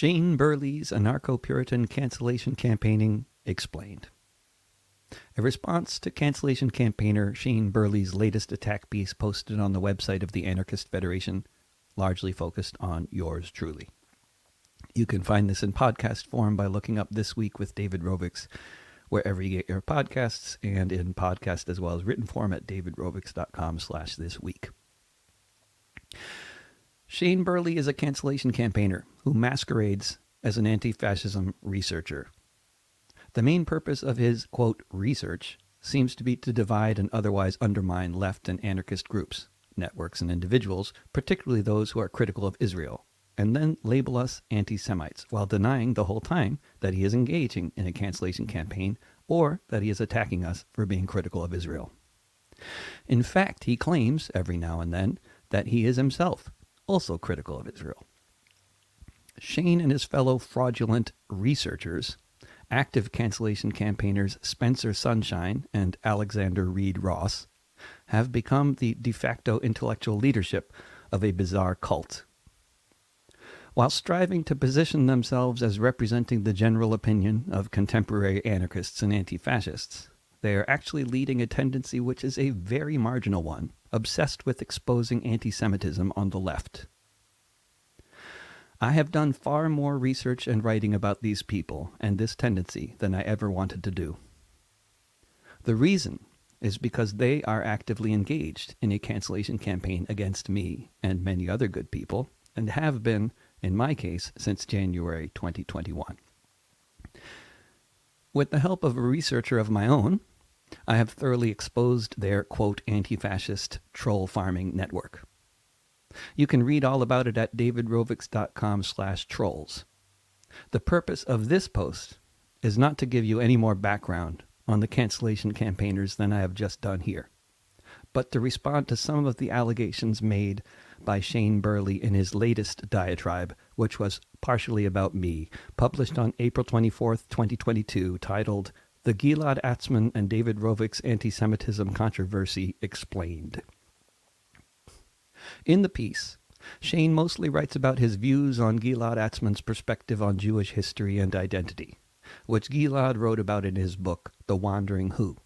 Shane Burley's anarcho Puritan cancellation campaigning explained. A response to cancellation campaigner Shane Burley's latest attack piece posted on the website of the Anarchist Federation, largely focused on yours truly. You can find this in podcast form by looking up This Week with David Rovics wherever you get your podcasts and in podcast as well as written form at davidrovics.com slash this week. Shane Burley is a cancellation campaigner who masquerades as an anti fascism researcher. The main purpose of his, quote, research seems to be to divide and otherwise undermine left and anarchist groups, networks, and individuals, particularly those who are critical of Israel, and then label us anti Semites while denying the whole time that he is engaging in a cancellation campaign or that he is attacking us for being critical of Israel. In fact, he claims every now and then that he is himself also critical of Israel. Shane and his fellow fraudulent researchers, active cancellation campaigners Spencer Sunshine and Alexander Reed Ross, have become the de facto intellectual leadership of a bizarre cult. While striving to position themselves as representing the general opinion of contemporary anarchists and anti fascists, they are actually leading a tendency which is a very marginal one, obsessed with exposing anti Semitism on the left. I have done far more research and writing about these people and this tendency than I ever wanted to do. The reason is because they are actively engaged in a cancellation campaign against me and many other good people, and have been, in my case, since January 2021. With the help of a researcher of my own, I have thoroughly exposed their, quote, anti fascist troll farming network. You can read all about it at davidrovics.com slash trolls. The purpose of this post is not to give you any more background on the cancellation campaigners than I have just done here, but to respond to some of the allegations made by Shane Burley in his latest diatribe, which was partially about me, published on April 24th, 2022, titled The Gilad Atzmon and David Rovics Anti Semitism Controversy Explained. In the piece, Shane mostly writes about his views on Gilad Atzmon's perspective on Jewish history and identity, which Gilad wrote about in his book, The Wandering Who.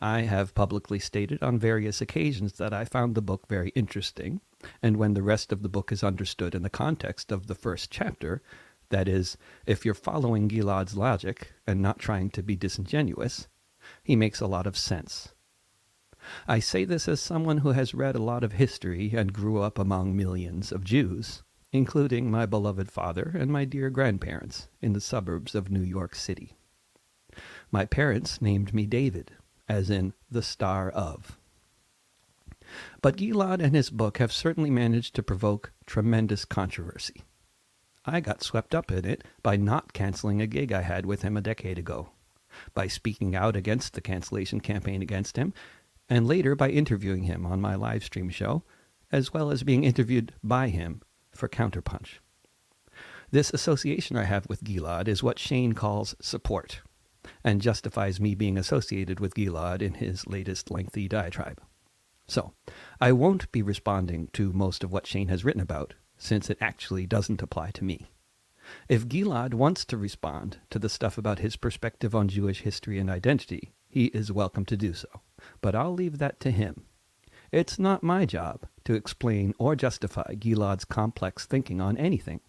I have publicly stated on various occasions that I found the book very interesting, and when the rest of the book is understood in the context of the first chapter, that is, if you're following Gilad's logic and not trying to be disingenuous, he makes a lot of sense. I say this as someone who has read a lot of history and grew up among millions of Jews, including my beloved father and my dear grandparents in the suburbs of New York City. My parents named me David, as in the star of. But Gilad and his book have certainly managed to provoke tremendous controversy. I got swept up in it by not canceling a gig I had with him a decade ago, by speaking out against the cancellation campaign against him, and later by interviewing him on my live stream show, as well as being interviewed by him for Counterpunch. This association I have with Gilad is what Shane calls support and justifies me being associated with Gilad in his latest lengthy diatribe. So, I won't be responding to most of what Shane has written about, since it actually doesn't apply to me. If Gilad wants to respond to the stuff about his perspective on Jewish history and identity, he is welcome to do so, but I'll leave that to him. It's not my job to explain or justify Gilad's complex thinking on anything.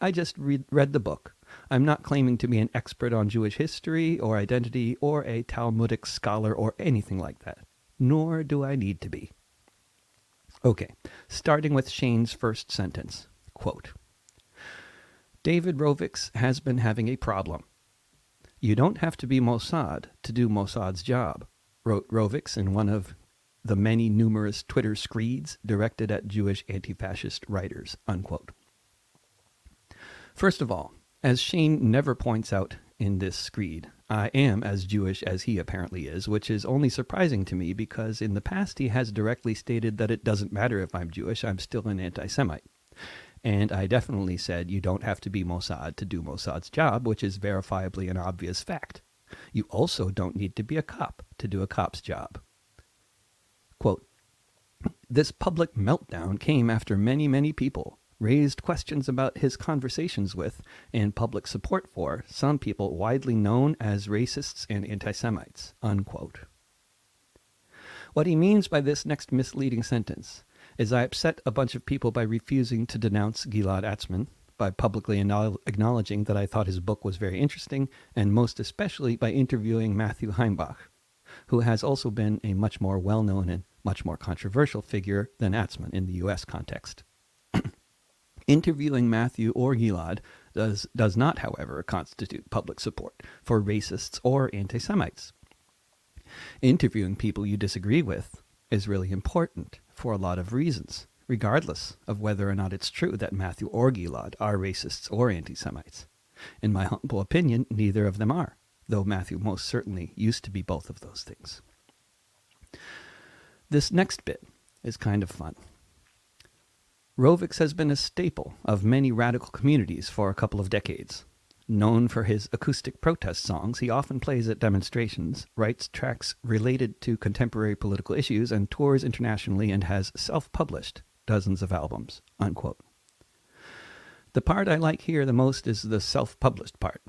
I just read, read the book I'm not claiming to be an expert on Jewish history or identity or a Talmudic scholar or anything like that, nor do I need to be. Okay, starting with Shane's first sentence. Quote David Rovics has been having a problem. You don't have to be Mossad to do Mossad's job, wrote Rovics in one of the many numerous Twitter screeds directed at Jewish anti fascist writers. Unquote. First of all, as Shane never points out in this screed, I am as Jewish as he apparently is, which is only surprising to me because in the past he has directly stated that it doesn't matter if I'm Jewish, I'm still an anti Semite. And I definitely said you don't have to be Mossad to do Mossad's job, which is verifiably an obvious fact. You also don't need to be a cop to do a cop's job. Quote, this public meltdown came after many, many people raised questions about his conversations with and public support for some people widely known as racists and anti Semites. Unquote. What he means by this next misleading sentence is I upset a bunch of people by refusing to denounce Gilad Atzmon, by publicly acknowledging that I thought his book was very interesting, and most especially by interviewing Matthew Heimbach, who has also been a much more well known and much more controversial figure than Atzmon in the U.S. context. Interviewing Matthew or Gilad does, does not, however, constitute public support for racists or anti Semites. Interviewing people you disagree with is really important for a lot of reasons, regardless of whether or not it's true that Matthew or Gilad are racists or anti Semites. In my humble opinion, neither of them are, though Matthew most certainly used to be both of those things. This next bit is kind of fun. Rovics has been a staple of many radical communities for a couple of decades. Known for his acoustic protest songs, he often plays at demonstrations, writes tracks related to contemporary political issues, and tours internationally and has self published dozens of albums. Unquote. The part I like here the most is the self published part.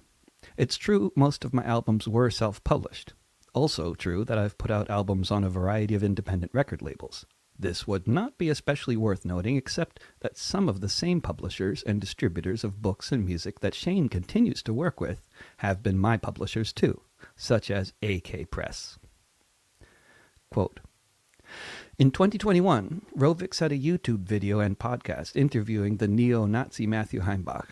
It's true most of my albums were self published. Also true that I've put out albums on a variety of independent record labels. This would not be especially worth noting, except that some of the same publishers and distributors of books and music that Shane continues to work with have been my publishers too, such as AK Press. Quote, in 2021, Rovics had a YouTube video and podcast interviewing the neo Nazi Matthew Heimbach.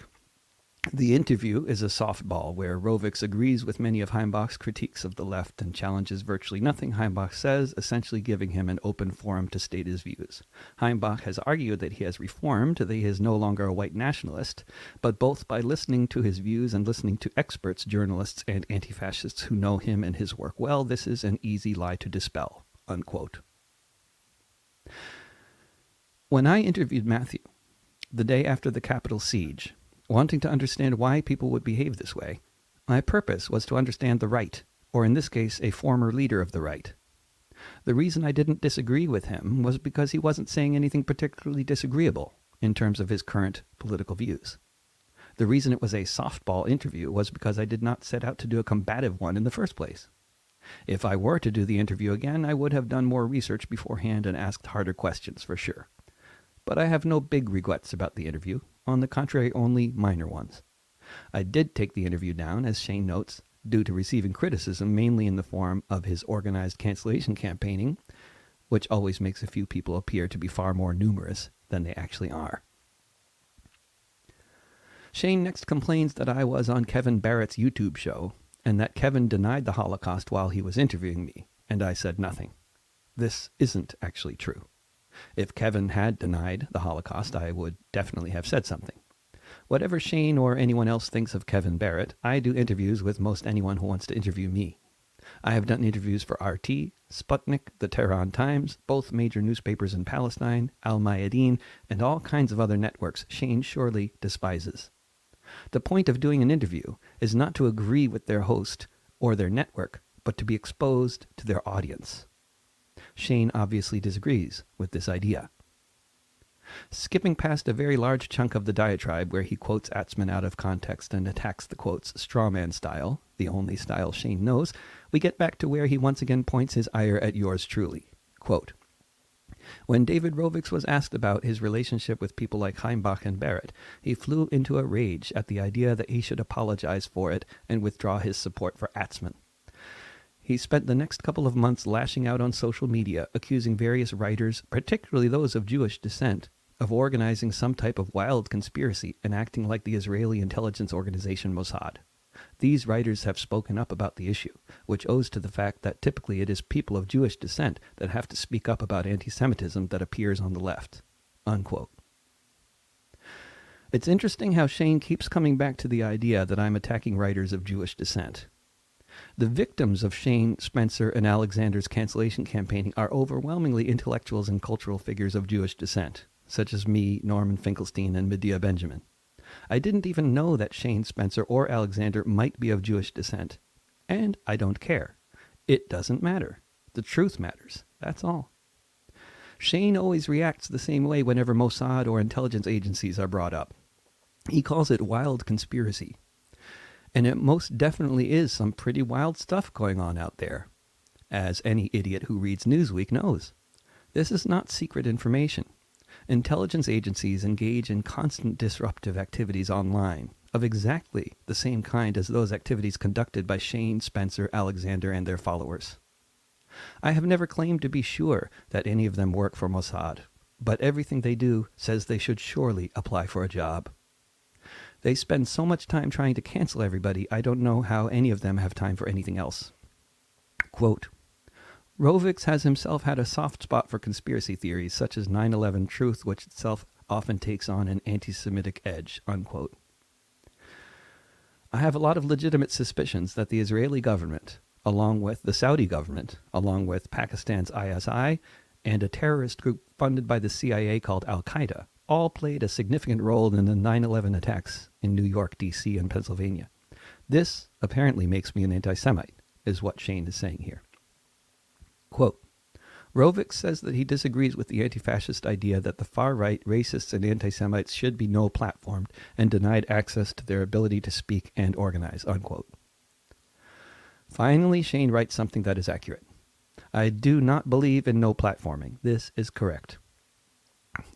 The interview is a softball where Rovics agrees with many of Heimbach's critiques of the left and challenges virtually nothing Heimbach says, essentially giving him an open forum to state his views. Heimbach has argued that he has reformed, that he is no longer a white nationalist, but both by listening to his views and listening to experts, journalists, and anti fascists who know him and his work well, this is an easy lie to dispel. Unquote. When I interviewed Matthew, the day after the Capitol siege, wanting to understand why people would behave this way. My purpose was to understand the right, or in this case, a former leader of the right. The reason I didn't disagree with him was because he wasn't saying anything particularly disagreeable in terms of his current political views. The reason it was a softball interview was because I did not set out to do a combative one in the first place. If I were to do the interview again, I would have done more research beforehand and asked harder questions for sure. But I have no big regrets about the interview, on the contrary, only minor ones. I did take the interview down, as Shane notes, due to receiving criticism mainly in the form of his organized cancellation campaigning, which always makes a few people appear to be far more numerous than they actually are. Shane next complains that I was on Kevin Barrett's YouTube show and that Kevin denied the Holocaust while he was interviewing me, and I said nothing. This isn't actually true. If Kevin had denied the Holocaust, I would definitely have said something. Whatever Shane or anyone else thinks of Kevin Barrett, I do interviews with most anyone who wants to interview me. I have done interviews for RT, Sputnik, the Tehran Times, both major newspapers in Palestine, Al Mayadeen, and all kinds of other networks Shane surely despises. The point of doing an interview is not to agree with their host or their network, but to be exposed to their audience. Shane obviously disagrees with this idea. Skipping past a very large chunk of the diatribe where he quotes Atzmon out of context and attacks the quotes strawman style, the only style Shane knows, we get back to where he once again points his ire at yours truly. Quote, when David Rovics was asked about his relationship with people like Heimbach and Barrett, he flew into a rage at the idea that he should apologize for it and withdraw his support for Atzmon. He spent the next couple of months lashing out on social media, accusing various writers, particularly those of Jewish descent, of organizing some type of wild conspiracy and acting like the Israeli intelligence organization Mossad. These writers have spoken up about the issue, which owes to the fact that typically it is people of Jewish descent that have to speak up about anti Semitism that appears on the left. Unquote. It's interesting how Shane keeps coming back to the idea that I'm attacking writers of Jewish descent. The victims of Shane, Spencer, and Alexander's cancellation campaigning are overwhelmingly intellectuals and cultural figures of Jewish descent, such as me, Norman Finkelstein, and Medea Benjamin. I didn't even know that Shane, Spencer, or Alexander might be of Jewish descent. And I don't care. It doesn't matter. The truth matters. That's all. Shane always reacts the same way whenever Mossad or intelligence agencies are brought up. He calls it wild conspiracy. And it most definitely is some pretty wild stuff going on out there, as any idiot who reads Newsweek knows. This is not secret information. Intelligence agencies engage in constant disruptive activities online of exactly the same kind as those activities conducted by Shane, Spencer, Alexander, and their followers. I have never claimed to be sure that any of them work for Mossad, but everything they do says they should surely apply for a job. They spend so much time trying to cancel everybody, I don't know how any of them have time for anything else. Quote, Rovics has himself had a soft spot for conspiracy theories such as 9 11 truth, which itself often takes on an anti Semitic edge. Unquote. I have a lot of legitimate suspicions that the Israeli government, along with the Saudi government, along with Pakistan's ISI, and a terrorist group funded by the CIA called Al Qaeda, all played a significant role in the 9 11 attacks in New York, D.C., and Pennsylvania. This apparently makes me an anti Semite, is what Shane is saying here. Quote Rovics says that he disagrees with the anti fascist idea that the far right, racists, and anti Semites should be no platformed and denied access to their ability to speak and organize. Unquote. Finally, Shane writes something that is accurate. I do not believe in no platforming. This is correct.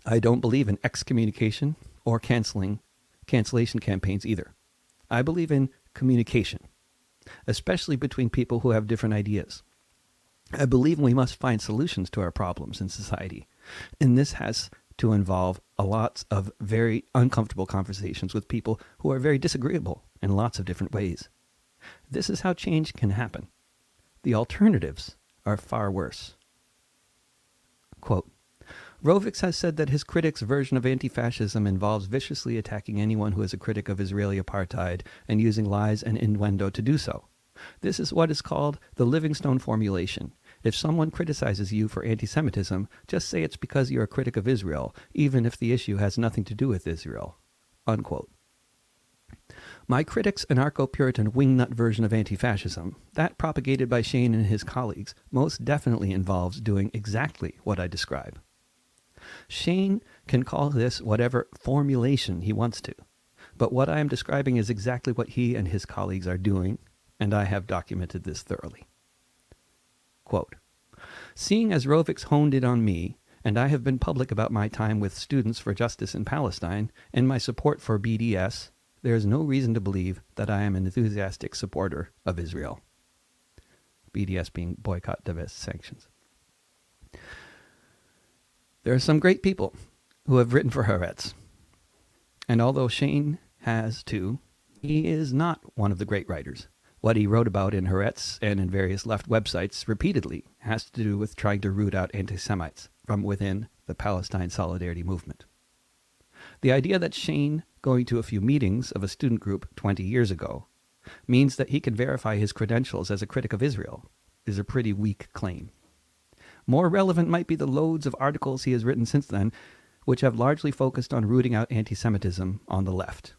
I don't believe in excommunication or canceling cancellation campaigns either. I believe in communication, especially between people who have different ideas. I believe we must find solutions to our problems in society, and this has to involve a lot of very uncomfortable conversations with people who are very disagreeable in lots of different ways. This is how change can happen. The alternatives are far worse. Quote, Rovics has said that his critics' version of anti fascism involves viciously attacking anyone who is a critic of Israeli apartheid and using lies and innuendo to do so. This is what is called the Livingstone formulation. If someone criticizes you for anti Semitism, just say it's because you're a critic of Israel, even if the issue has nothing to do with Israel. Unquote. My critic's anarcho Puritan wingnut version of anti fascism, that propagated by Shane and his colleagues, most definitely involves doing exactly what I describe. Shane can call this whatever formulation he wants to, but what I am describing is exactly what he and his colleagues are doing, and I have documented this thoroughly. Quote, Seeing as Rovics honed in on me, and I have been public about my time with Students for Justice in Palestine and my support for BDS, there is no reason to believe that I am an enthusiastic supporter of Israel. BDS being boycott, divest, sanctions. There are some great people who have written for Haaretz. And although Shane has too, he is not one of the great writers. What he wrote about in Haaretz and in various left websites repeatedly has to do with trying to root out anti Semites from within the Palestine Solidarity Movement. The idea that Shane going to a few meetings of a student group 20 years ago means that he can verify his credentials as a critic of Israel is a pretty weak claim. More relevant might be the loads of articles he has written since then, which have largely focused on rooting out anti Semitism on the left.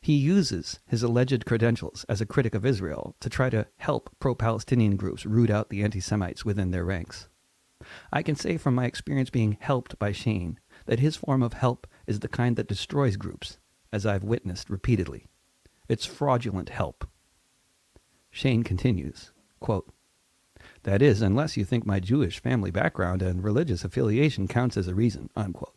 He uses his alleged credentials as a critic of Israel to try to help pro Palestinian groups root out the anti Semites within their ranks. I can say from my experience being helped by Shane that his form of help is the kind that destroys groups, as I've witnessed repeatedly. It's fraudulent help. Shane continues, quote, that is, unless you think my Jewish family background and religious affiliation counts as a reason. Unquote.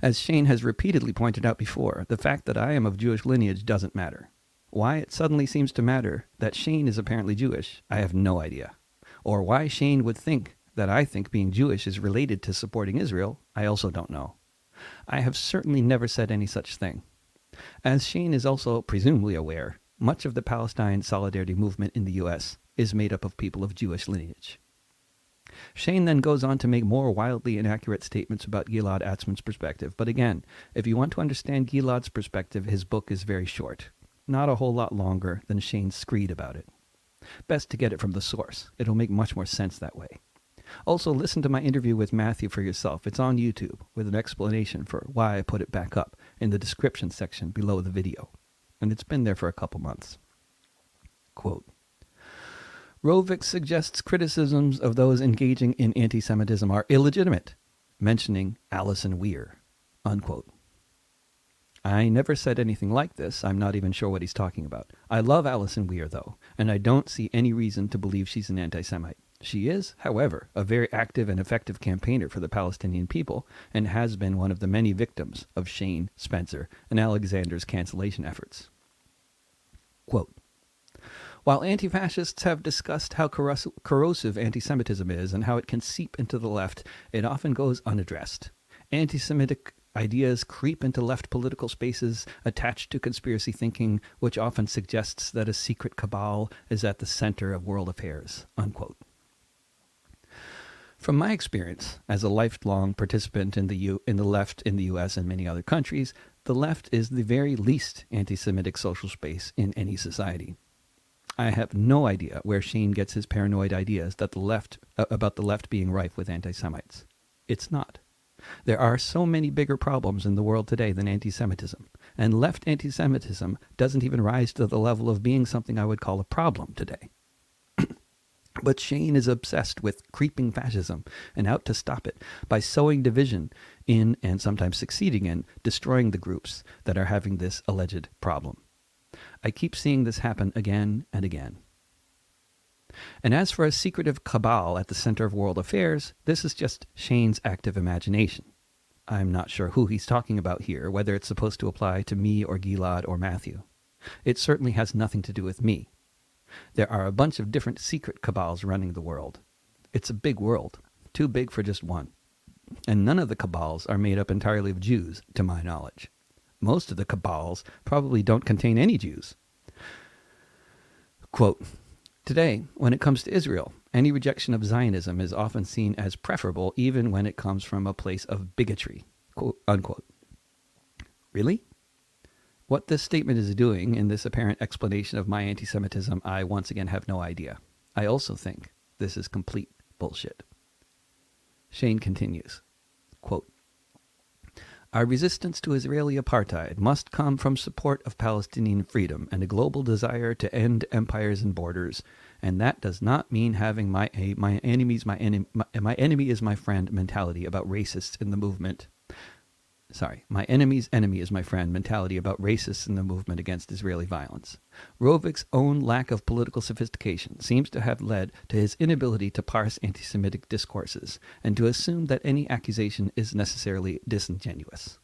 As Shane has repeatedly pointed out before, the fact that I am of Jewish lineage doesn't matter. Why it suddenly seems to matter that Shane is apparently Jewish, I have no idea. Or why Shane would think that I think being Jewish is related to supporting Israel, I also don't know. I have certainly never said any such thing. As Shane is also presumably aware, much of the Palestine solidarity movement in the U.S is made up of people of Jewish lineage. Shane then goes on to make more wildly inaccurate statements about Gilad Atzmon's perspective, but again, if you want to understand Gilad's perspective, his book is very short, not a whole lot longer than Shane's screed about it. Best to get it from the source. It'll make much more sense that way. Also, listen to my interview with Matthew for yourself. It's on YouTube with an explanation for why I put it back up in the description section below the video. And it's been there for a couple months. Quote Rovics suggests criticisms of those engaging in anti Semitism are illegitimate, mentioning Alison Weir. Unquote. I never said anything like this. I'm not even sure what he's talking about. I love Alison Weir, though, and I don't see any reason to believe she's an anti Semite. She is, however, a very active and effective campaigner for the Palestinian people and has been one of the many victims of Shane, Spencer, and Alexander's cancellation efforts. Quote, while anti fascists have discussed how corrosive anti Semitism is and how it can seep into the left, it often goes unaddressed. Anti Semitic ideas creep into left political spaces attached to conspiracy thinking, which often suggests that a secret cabal is at the center of world affairs. Unquote. From my experience as a lifelong participant in the U- in the left in the US and many other countries, the left is the very least anti-Semitic social space in any society. I have no idea where Shane gets his paranoid ideas that the left uh, about the left being rife with anti-Semites. It's not. There are so many bigger problems in the world today than anti-Semitism, and left anti-Semitism doesn't even rise to the level of being something I would call a problem today. But Shane is obsessed with creeping fascism and out to stop it by sowing division in and sometimes succeeding in destroying the groups that are having this alleged problem. I keep seeing this happen again and again. And as for a secretive cabal at the center of world affairs, this is just Shane's active imagination. I'm not sure who he's talking about here, whether it's supposed to apply to me or Gilad or Matthew. It certainly has nothing to do with me. There are a bunch of different secret cabals running the world. It's a big world, too big for just one. And none of the cabals are made up entirely of Jews, to my knowledge. Most of the cabals probably don't contain any Jews. Quote, Today, when it comes to Israel, any rejection of Zionism is often seen as preferable even when it comes from a place of bigotry. Quote, unquote. Really? What this statement is doing in this apparent explanation of my anti Semitism, I once again have no idea. I also think this is complete bullshit. Shane continues quote, Our resistance to Israeli apartheid must come from support of Palestinian freedom and a global desire to end empires and borders, and that does not mean having my, my enemies my, enemy my, my enemy is my friend mentality about racists in the movement sorry, my enemy's enemy is my friend mentality about racists in the movement against Israeli violence. Rovics' own lack of political sophistication seems to have led to his inability to parse anti Semitic discourses and to assume that any accusation is necessarily disingenuous.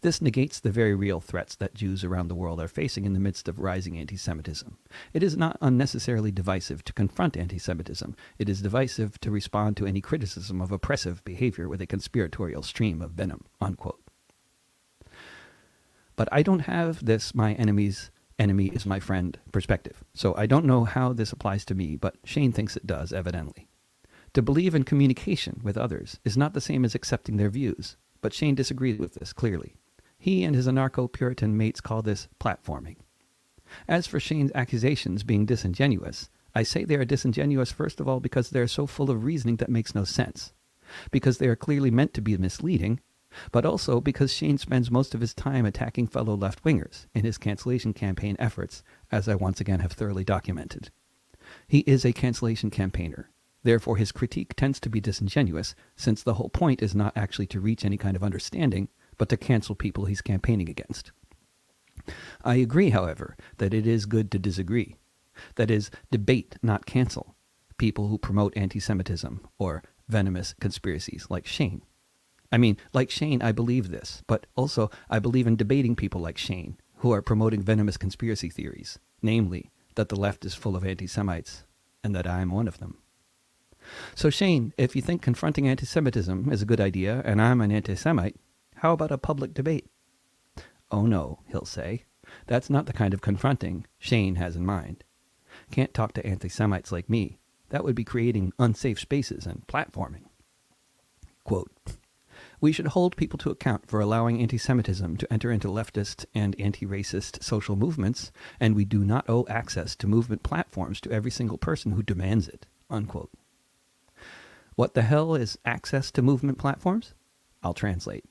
This negates the very real threats that Jews around the world are facing in the midst of rising anti Semitism. It is not unnecessarily divisive to confront anti Semitism, it is divisive to respond to any criticism of oppressive behavior with a conspiratorial stream of venom. Unquote. But I don't have this my enemy's enemy is my friend perspective. So I don't know how this applies to me, but Shane thinks it does, evidently. To believe in communication with others is not the same as accepting their views, but Shane disagrees with this clearly. He and his anarcho Puritan mates call this platforming. As for Shane's accusations being disingenuous, I say they are disingenuous first of all because they are so full of reasoning that makes no sense, because they are clearly meant to be misleading, but also because Shane spends most of his time attacking fellow left wingers in his cancellation campaign efforts, as I once again have thoroughly documented. He is a cancellation campaigner. Therefore, his critique tends to be disingenuous, since the whole point is not actually to reach any kind of understanding, but to cancel people he's campaigning against. I agree, however, that it is good to disagree. That is, debate, not cancel, people who promote anti Semitism or venomous conspiracies like Shane. I mean, like Shane, I believe this, but also I believe in debating people like Shane who are promoting venomous conspiracy theories, namely that the left is full of anti Semites and that I am one of them. So, Shane, if you think confronting anti Semitism is a good idea and I'm an anti Semite, how about a public debate? Oh no, he'll say. That's not the kind of confronting Shane has in mind. Can't talk to anti Semites like me. That would be creating unsafe spaces and platforming. Quote, we should hold people to account for allowing anti Semitism to enter into leftist and anti racist social movements, and we do not owe access to movement platforms to every single person who demands it. Unquote. What the hell is access to movement platforms? I'll translate.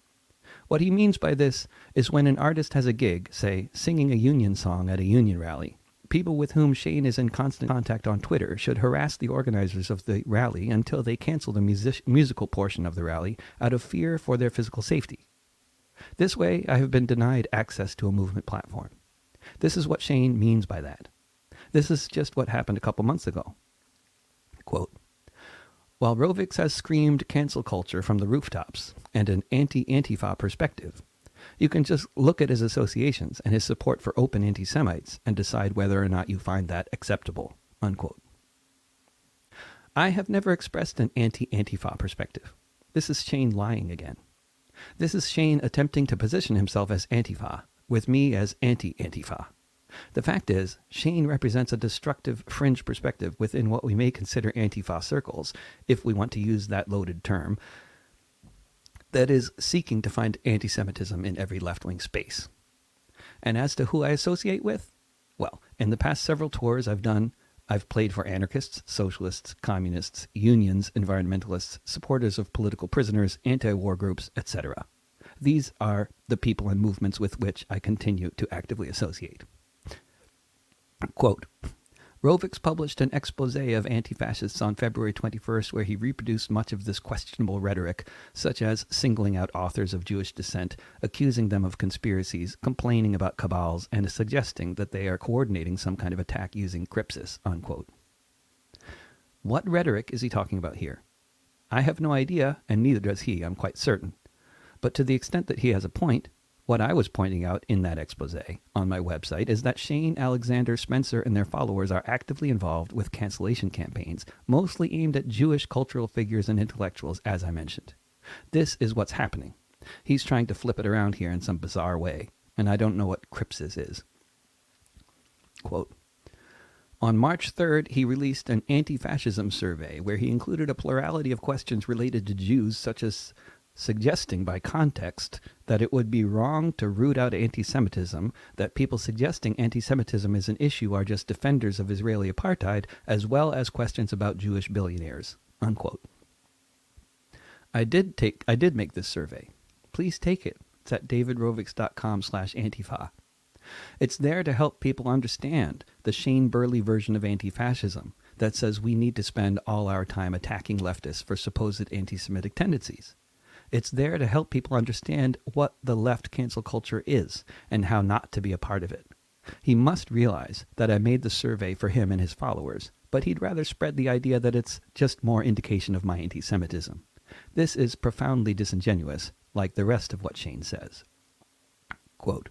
What he means by this is when an artist has a gig, say, singing a union song at a union rally, people with whom Shane is in constant contact on Twitter should harass the organizers of the rally until they cancel the music- musical portion of the rally out of fear for their physical safety. This way, I have been denied access to a movement platform. This is what Shane means by that. This is just what happened a couple months ago. Quote, while Rovics has screamed cancel culture from the rooftops and an anti Antifa perspective, you can just look at his associations and his support for open anti Semites and decide whether or not you find that acceptable. Unquote. I have never expressed an anti Antifa perspective. This is Shane lying again. This is Shane attempting to position himself as Antifa, with me as anti Antifa. The fact is, Shane represents a destructive fringe perspective within what we may consider Antifa circles, if we want to use that loaded term, that is seeking to find anti Semitism in every left wing space. And as to who I associate with, well, in the past several tours I've done, I've played for anarchists, socialists, communists, unions, environmentalists, supporters of political prisoners, anti war groups, etc. These are the people and movements with which I continue to actively associate. Quote, Rovics published an expose of anti fascists on February 21st where he reproduced much of this questionable rhetoric, such as singling out authors of Jewish descent, accusing them of conspiracies, complaining about cabals, and suggesting that they are coordinating some kind of attack using crypsis. Unquote. What rhetoric is he talking about here? I have no idea, and neither does he, I'm quite certain. But to the extent that he has a point, what I was pointing out in that expose on my website is that Shane, Alexander, Spencer, and their followers are actively involved with cancellation campaigns, mostly aimed at Jewish cultural figures and intellectuals, as I mentioned. This is what's happening. He's trying to flip it around here in some bizarre way, and I don't know what crypsis is. Quote, on March 3rd, he released an anti fascism survey where he included a plurality of questions related to Jews, such as suggesting by context that it would be wrong to root out anti Semitism, that people suggesting anti Semitism is an issue are just defenders of Israeli apartheid, as well as questions about Jewish billionaires. Unquote. I did take I did make this survey. Please take it. It's at davidrovics.com slash antifa. It's there to help people understand the Shane Burley version of anti fascism that says we need to spend all our time attacking leftists for supposed anti Semitic tendencies. It's there to help people understand what the left cancel culture is and how not to be a part of it. He must realize that I made the survey for him and his followers, but he'd rather spread the idea that it's just more indication of my anti Semitism. This is profoundly disingenuous, like the rest of what Shane says. Quote,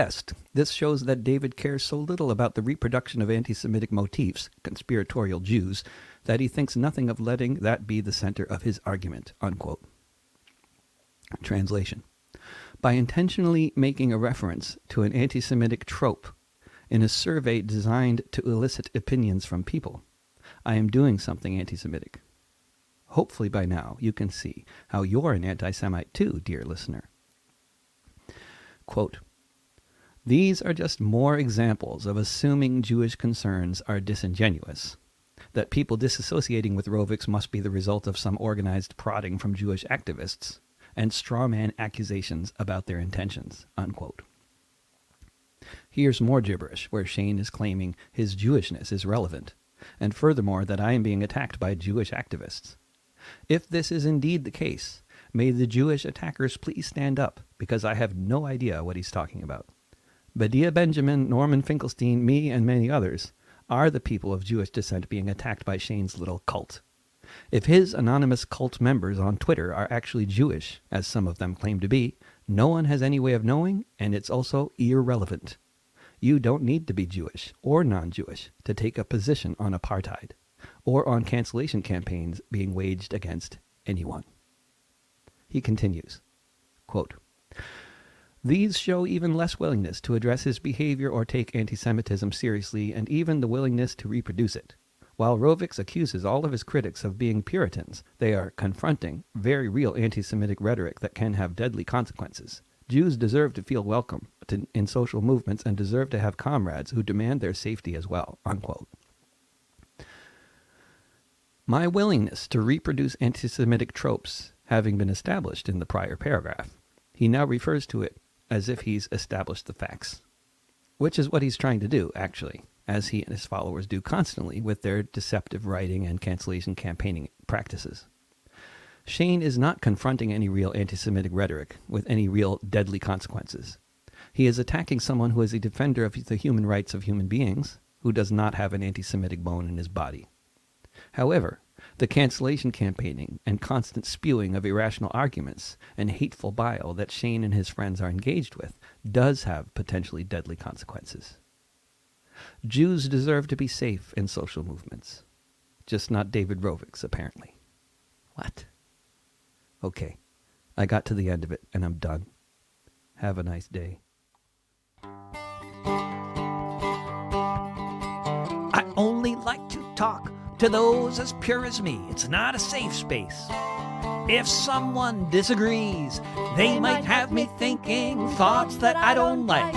best, this shows that David cares so little about the reproduction of anti Semitic motifs, conspiratorial Jews, that he thinks nothing of letting that be the center of his argument. Unquote. Translation By intentionally making a reference to an anti Semitic trope in a survey designed to elicit opinions from people, I am doing something anti Semitic. Hopefully, by now, you can see how you're an anti Semite too, dear listener. Quote, these are just more examples of assuming Jewish concerns are disingenuous that people disassociating with Rovics must be the result of some organized prodding from Jewish activists, and strawman accusations about their intentions. Unquote. Here's more gibberish where Shane is claiming his Jewishness is relevant, and furthermore that I am being attacked by Jewish activists. If this is indeed the case, may the Jewish attackers please stand up, because I have no idea what he's talking about. Medea Benjamin, Norman Finkelstein, me, and many others are the people of Jewish descent being attacked by Shane's little cult. If his anonymous cult members on Twitter are actually Jewish, as some of them claim to be, no one has any way of knowing, and it's also irrelevant. You don't need to be Jewish or non Jewish to take a position on apartheid or on cancellation campaigns being waged against anyone. He continues quote, these show even less willingness to address his behavior or take anti Semitism seriously, and even the willingness to reproduce it. While Rovics accuses all of his critics of being Puritans, they are confronting very real anti Semitic rhetoric that can have deadly consequences. Jews deserve to feel welcome to, in social movements and deserve to have comrades who demand their safety as well. Unquote. My willingness to reproduce anti Semitic tropes having been established in the prior paragraph, he now refers to it as if he's established the facts. which is what he's trying to do, actually, as he and his followers do constantly with their deceptive writing and cancellation campaigning practices. Shane is not confronting any real anti Semitic rhetoric with any real deadly consequences. He is attacking someone who is a defender of the human rights of human beings, who does not have an anti Semitic bone in his body. However, the cancellation campaigning and constant spewing of irrational arguments and hateful bile that Shane and his friends are engaged with does have potentially deadly consequences. Jews deserve to be safe in social movements, just not David Rovics, apparently. What? Okay, I got to the end of it and I'm done. Have a nice day. To those as pure as me. It's not a safe space. If someone disagrees, they might have me thinking thoughts that I don't like.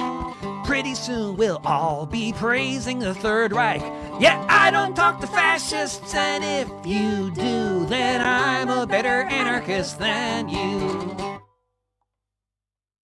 Pretty soon we'll all be praising the Third Reich. Yeah, I don't talk to fascists, and if you do, then I'm a better anarchist than you.